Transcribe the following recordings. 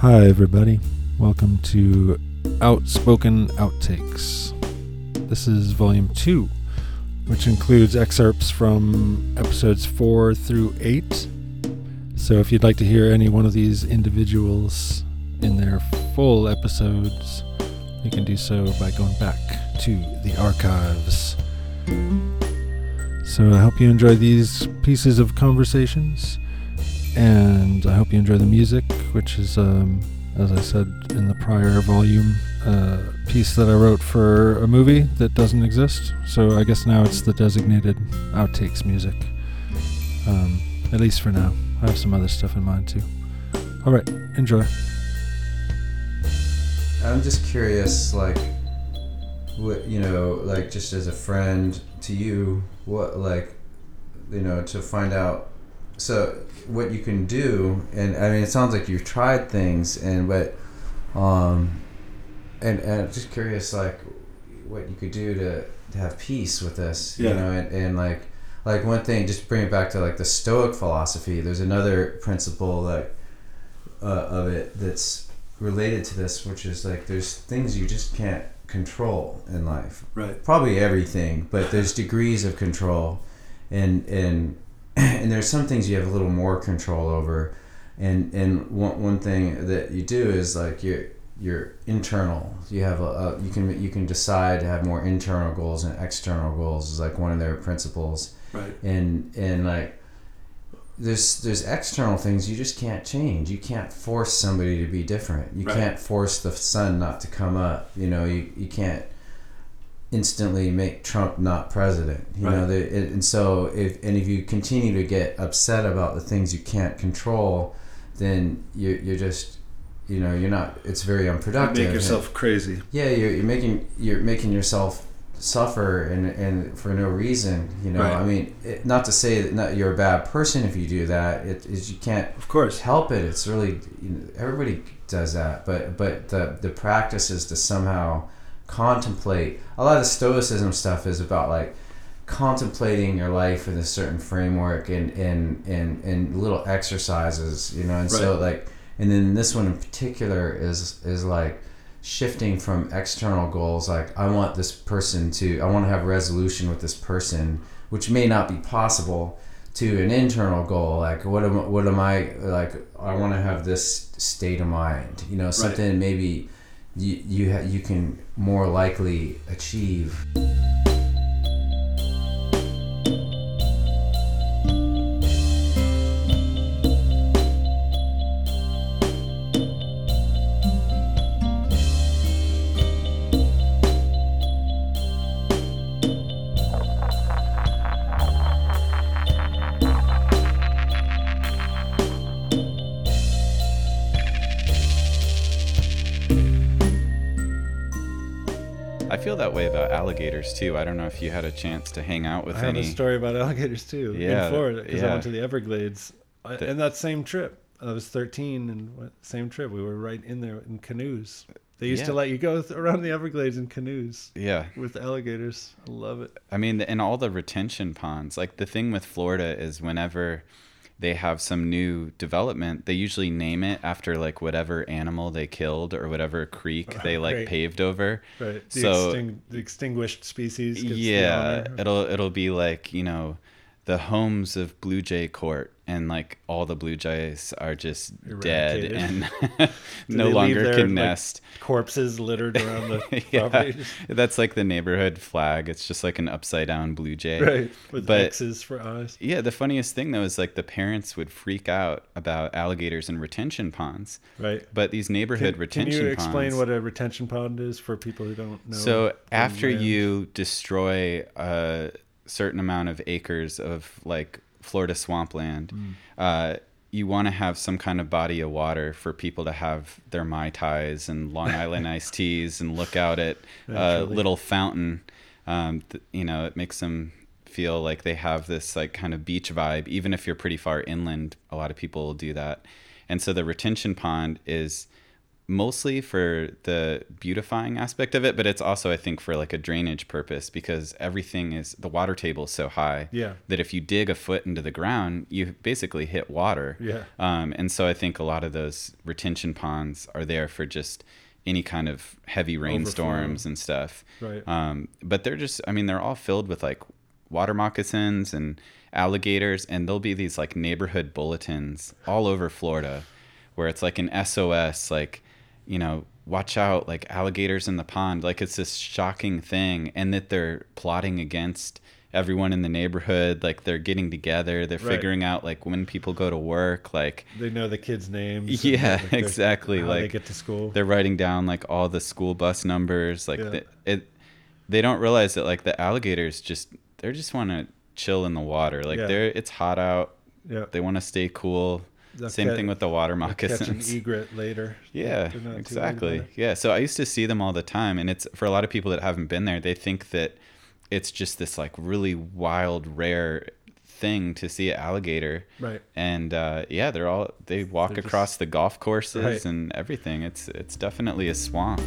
Hi, everybody. Welcome to Outspoken Outtakes. This is volume two, which includes excerpts from episodes four through eight. So, if you'd like to hear any one of these individuals in their full episodes, you can do so by going back to the archives. So, I hope you enjoy these pieces of conversations, and I hope you enjoy the music, which is, um, as I said in the prior volume, a piece that I wrote for a movie that doesn't exist. So, I guess now it's the designated outtakes music, um, at least for now. I have some other stuff in mind too. All right, enjoy. I'm just curious, like, what you know, like just as a friend to you, what like, you know, to find out. So what you can do, and I mean, it sounds like you've tried things, and but, um, and and I'm just curious, like, what you could do to to have peace with this, you know, and, and like, like one thing, just bring it back to like the Stoic philosophy. There's another principle like uh, of it that's related to this, which is like there's things you just can't control in life. Right. Probably everything, but there's degrees of control, and and and there's some things you have a little more control over, and and one, one thing that you do is like your your internal. You have a, a you can you can decide to have more internal goals and external goals is like one of their principles Right. and and like there's there's external things you just can't change you can't force somebody to be different you Right. can't force the sun not to come up you know you, you can't instantly make trump not president you know Right. the, it, and so if and if you continue to get upset about the things you can't control then you're, you're just you know you're not it's very unproductive Make yourself crazy. yeah you're, you're making you're making yourself suffer and and for no reason you know Right. i mean it, not to say that not, you're a bad person if you do that it is you can't Of course. help it it's really you know, everybody does that but but the the practice is to somehow contemplate a lot of the stoicism stuff is about like contemplating your life in a certain framework and and and, and little exercises you know and so like and then this one in particular is is like shifting from external goals like i want this person to i want to have resolution with this person which may not be possible to an internal goal like what am what am i like i want to have this state of mind you know something maybe you you ha- you can more likely achieve feel that way about alligators too. I don't know if you had a chance to hang out with I have any. a story about alligators too Yeah, in Florida because I went to the Everglades I, The- in that same trip. I was 13 and went, same trip. We were right in there in canoes. They used to let you go th- around the Everglades in canoes Yeah, with alligators. I love it. I mean, and all the retention ponds. Like the thing with Florida is whenever they have some new development, they usually name it after like whatever animal they killed or whatever creek they like Right. paved over. Right. The, So- exting- the extinguished species. Yeah, it'll it'll be like you know, the homes of Blue Jay Court, and like all the blue jays are just dead and no longer their, can like, nest. corpses littered around the yeah, property. that's like the neighborhood flag. It's just like an upside down blue jay. Right. With But- X's for eyes. Yeah, the funniest thing though is like the parents would freak out about alligators and retention ponds, Right. but these neighborhood can retention Can you explain ponds. what a retention pond is for people who don't know? so after land? you destroy a certain amount of acres of like Florida swampland, Mm. uh, you want to have some kind of body of water for people to have their mai tais and Long Island iced teas and look out at a Naturally. little fountain. Um, th- you know, it makes them feel like they have this like kind of beach vibe. Even if you're pretty far inland, a lot of people will do that. And so the retention pond is mostly for the beautifying aspect of it, but it's also I think for like a drainage purpose because everything is the water table is so high Yeah. that if you dig a foot into the ground, you basically hit water. Yeah. Um, and so I think a lot of those retention ponds are there for just any kind of heavy rainstorms and stuff. Right. Um, but they're just, I mean, they're all filled with like water moccasins and alligators, and there'll be these like neighborhood bulletins all over Florida where it's like an SOS, like, you know, watch out, like alligators in the pond. Like it's this shocking thing, and that they're plotting against everyone in the neighborhood. Like they're getting together, they're Right. figuring out like when people go to work, like, They know the kids' names. Yeah, like, exactly, How they get to school. they're writing down like all the school bus numbers like Yeah. the, it they don't realize that like the alligators just they just want to chill in the water like Yeah. they're it's hot out Yeah. they want to stay cool They'll same ca- thing with the water they'll Catch an moccasins egret later. yeah They're not too worried exactly yeah so i used to see them all the time and it's for a lot of people that haven't been there they think that it's just this like really wild rare thing to see an alligator Right. and uh, yeah they're all they walk They're just- across the golf courses Right. and everything it's it's definitely a swamp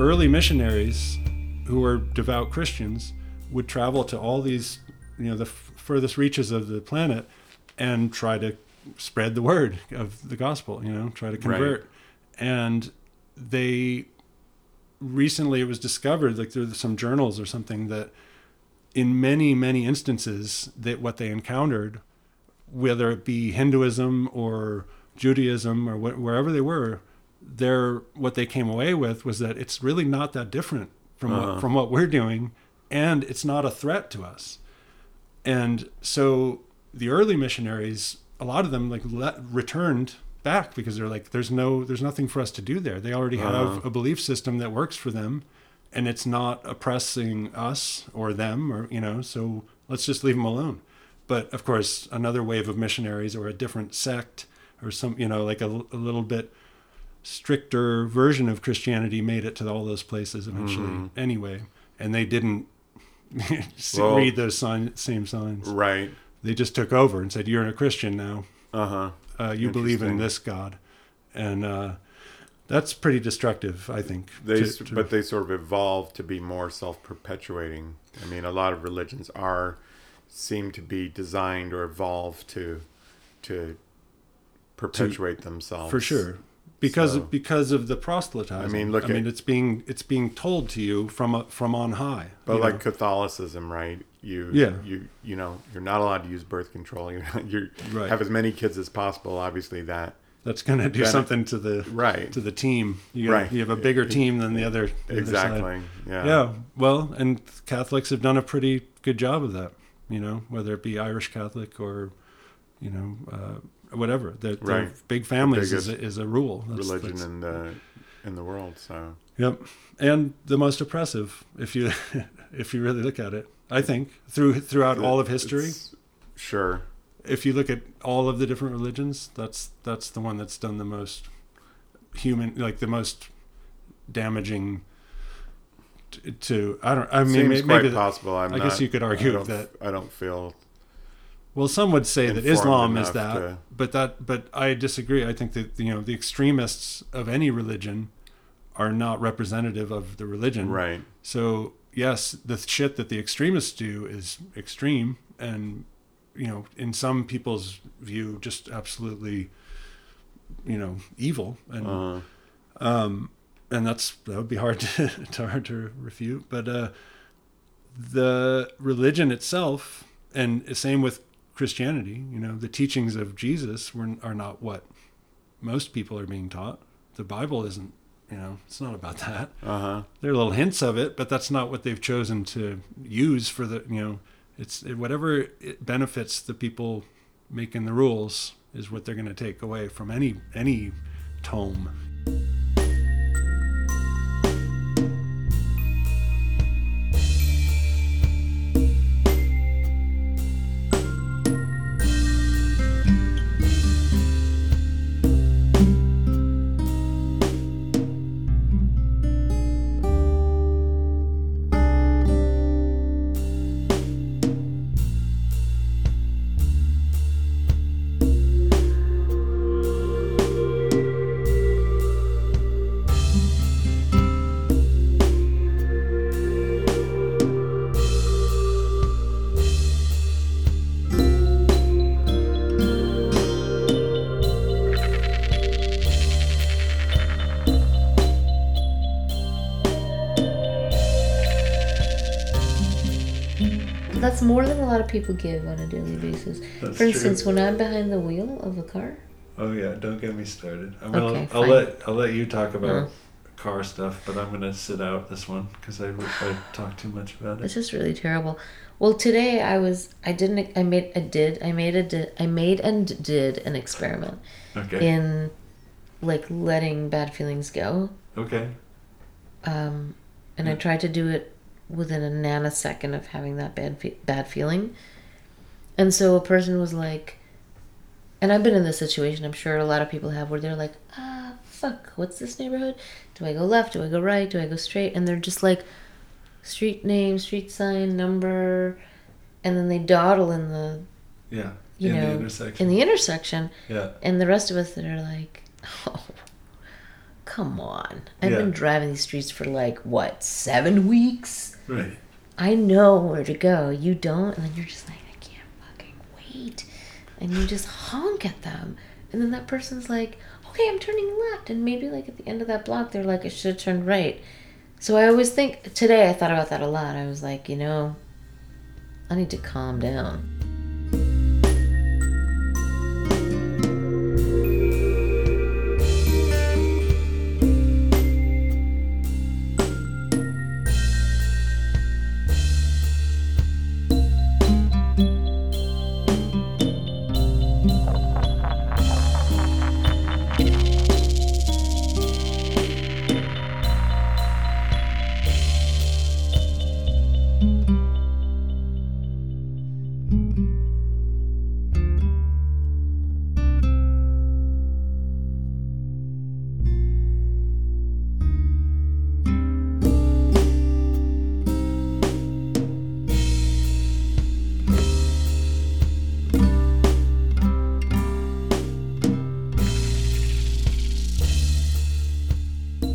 early missionaries who were devout Christians would travel to all these, you know, the f- furthest reaches of the planet and try to spread the word of the gospel, you know, try to convert. And they recently it was discovered like through some journals or something that in many many instances that what they encountered whether it be Hinduism or Judaism or wh- wherever they were, their what they came away with was that it's really not that different from Uh-huh. what, from what we're doing, and it's not a threat to us. And so the early missionaries, a lot of them like le- returned back because they're like, there's no, there's nothing for us to do there. They already have Uh-huh. a belief system that works for them, and it's not oppressing us or them or you know. So let's just leave them alone. But of course, another wave of missionaries or a different sect or some, you know, like a, a little bit stricter version of Christianity made it to all those places eventually Mhm. anyway. And they didn't Well- read those sign, same signs. Right. They just took over and said, You're a Christian now. Uh huh. Uh, you believe in this God. And uh, that's pretty destructive, I think. They, to- to- but they sort of evolved to be more self-perpetuating. I mean, a lot of religions are seem to be designed or evolved to to perpetuate themselves for sure. Because So- because of the proselytizing. I mean, look I mean, it's being it's being told to you from a, from on high. But like know? Catholicism, right? You Yeah. you you know you're not allowed to use birth control. You you Right. have as many kids as possible. Obviously, that that's going to do something to the right to the team. You, Right. you have a bigger team than the other. the other side. exactly. Yeah. Yeah. Well, and Catholics have done a pretty good job of that. You know, whether it be Irish Catholic or, you know, uh, whatever. They're, they're Right. big families is a, is a rule. That's- Religion that's- in the in the world. So Yep, and the most oppressive, if you if you really look at it. I think through throughout all of history, Sure. if you look at all of the different religions, that's that's the one that's done the most human, like the most damaging to. to I don't. I mean, Seems may- quite maybe. possible. I'm I guess not- you could argue I that- I don't feel well, some would say that Islam is that, to- but that, but I disagree. I think that you know the extremists of any religion are not representative of the religion. right. So yes, the shit that the extremists do is extreme, and you know, in some people's view, just absolutely, you know, evil, and Uh, um, and that's that would be hard to, to hard to refute. But uh, the religion itself, and the same with Christianity, you know, the teachings of Jesus were are not what most people are being taught. The Bible isn't You know, it's not about that. Uh huh. There are little hints of it, but that's not what they've chosen to use for the. You know, it's whatever it benefits the people making the rules is what they're going to take away from any any tome. That's more than a lot of people give on a daily basis. That's For instance, when I'm behind the wheel of a car, Oh yeah, don't get me started. I will- Okay, I'll fine. let I'll let you talk about Mm. car stuff, but I'm gonna sit out this one because I I talk too much about it. it's just really terrible. Well, today I was I didn't I made I did I made a did I made and did an experiment Okay. in like letting bad feelings go. Okay. um, and I tried to do it within a nanosecond of having that bad fe- bad feeling. And so a person was like, and I've been in this situation. I'm sure a lot of people have, where they're like, ah, fuck, what's this neighborhood? Do I go left? Do I go right? Do I go straight? And they're just like, street name, street sign, number, and then they dawdle in the Yeah. you in know the intersection. in the intersection, yeah. and the rest of us that are like, oh, come on. I've Yeah. been driving these streets for like, what, seven weeks? Right. I know where to go. You don't? And then you're just like, I can't fucking wait. And you just honk at them. And then that person's like, okay, I'm turning left. And maybe like at the end of that block, they're like, I should have turned right. So I always think, today I thought about that a lot. I was like, you know, I need to calm down.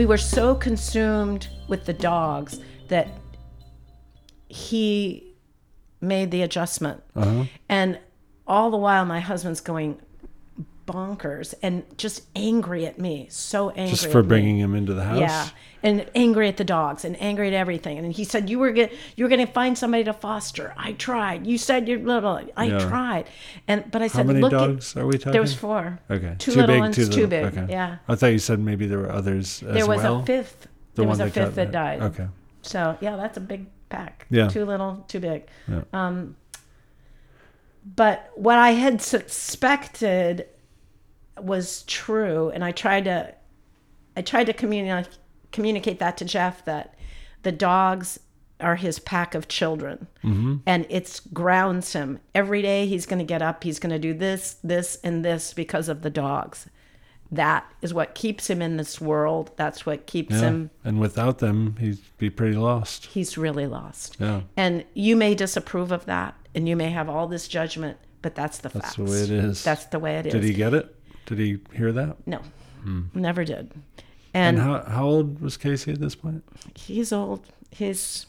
We were so consumed with the dogs that he made the adjustment. Uh-huh. And all the while, my husband's going bonkers and just angry at me. So angry. Just for at me. bringing him into the house. Yeah, and angry at the dogs and angry at everything. And he said, "You were get, you were going to find somebody to foster. I tried. You said you're little. I Yeah. tried." And but I How said, many "Look, at- are we talking? there was four. Okay. Two too little big, ones, too too big. Okay. Yeah. I thought you said maybe there were others as There was well. a fifth. The there was a that fifth that died. Okay. So yeah, that's a big pack. Yeah. Too little, too big. Yeah. Um, but what I had suspected was true, and I tried to, I tried to communicate communicate that to Jeff that the dogs are his pack of children, Mm-hmm. and it's grounds him every day. He's going to get up. He's going to do this, this, and this because of the dogs. That is what keeps him in this world. That's what keeps Yeah. him. And without them, he'd be pretty lost. He's really lost. Yeah. And you may disapprove of that, and you may have all this judgment, but that's the fact That's facts. the way it is. That's the way it is. Did he get it? Did he hear that? No, hmm. never did. And, And, how how old was Casey at this point? he's old. He's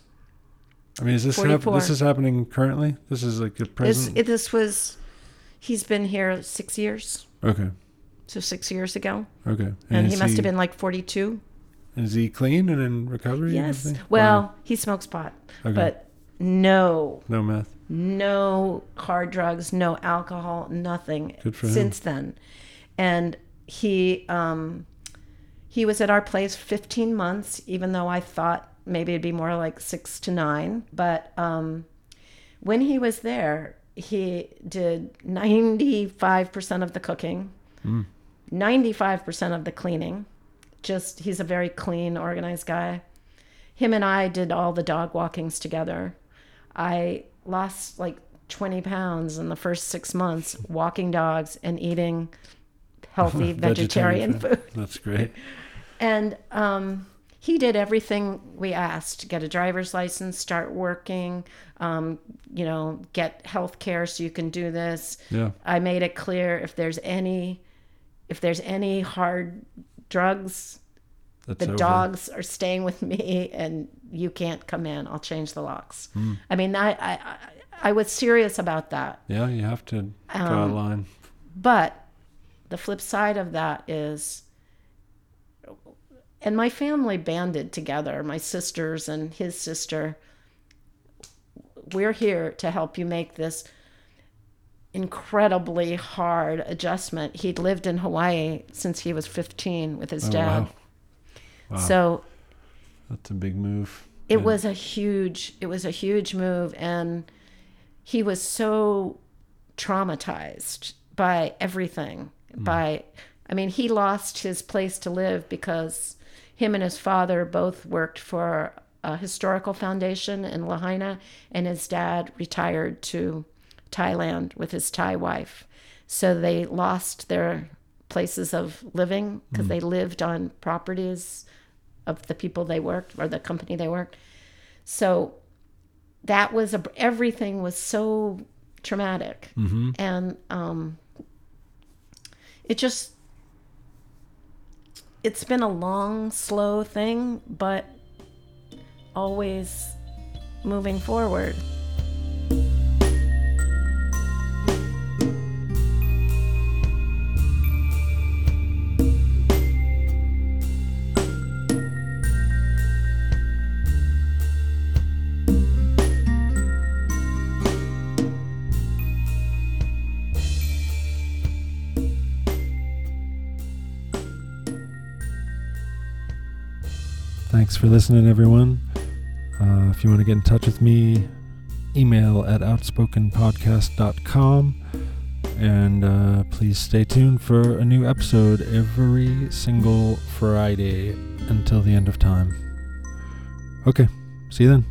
I mean, is this hap- this is happening currently? This is like a this. present. It, this was. He's been here six years, okay. so six years ago, Okay. and, he is must have been like forty-two. Is he clean and in recovery? Yes. Well, he smokes pot, Okay. but no, no meth. no hard drugs, no alcohol, nothing Good for him. since then. And he um He was at our place 15 months, even though I thought maybe it'd be more like six to nine. But um, when he was there, he did 95% of the cooking, 95% of the cleaning. Just, he's a very clean, organized guy. Him and I did all the dog walkings together. I lost like 20 pounds in the first six months walking dogs and eating healthy vegetarian food. That's great. And um, he did everything we asked get a driver's license, start working, um, you know, get health care so you can do this. Yeah. I made it clear if there's any if there's any hard drugs, That's the over. dogs are staying with me and you can't come in. I'll change the locks. Hmm. I mean, I, I I- I was serious about that. Yeah, you have to draw Um, a line. But the flip side of that is, and my family banded together, my sisters and his sister. We're here to help you make this incredibly hard adjustment. He'd lived in Hawaii since he was 15 with his Oh, dad. wow. Wow. So That's a big move. it And- was a huge it was a huge move and he was so traumatized by everything Mm. by i mean he lost his place to live because him and his father both worked for a historical foundation in lahaina and his dad retired to thailand with his thai wife. So they lost their places of living because mm. they lived on properties of the people they worked or the company they worked. So that was a, everything was so traumatic. Mm-hmm. And um it just it's been a long slow thing but always moving forward Thanks for listening, everyone. Uh, if you want to get in touch with me, email at outspokenpodcast.com. And uh, please stay tuned for a new episode every single Friday until the end of time. Okay, see you then.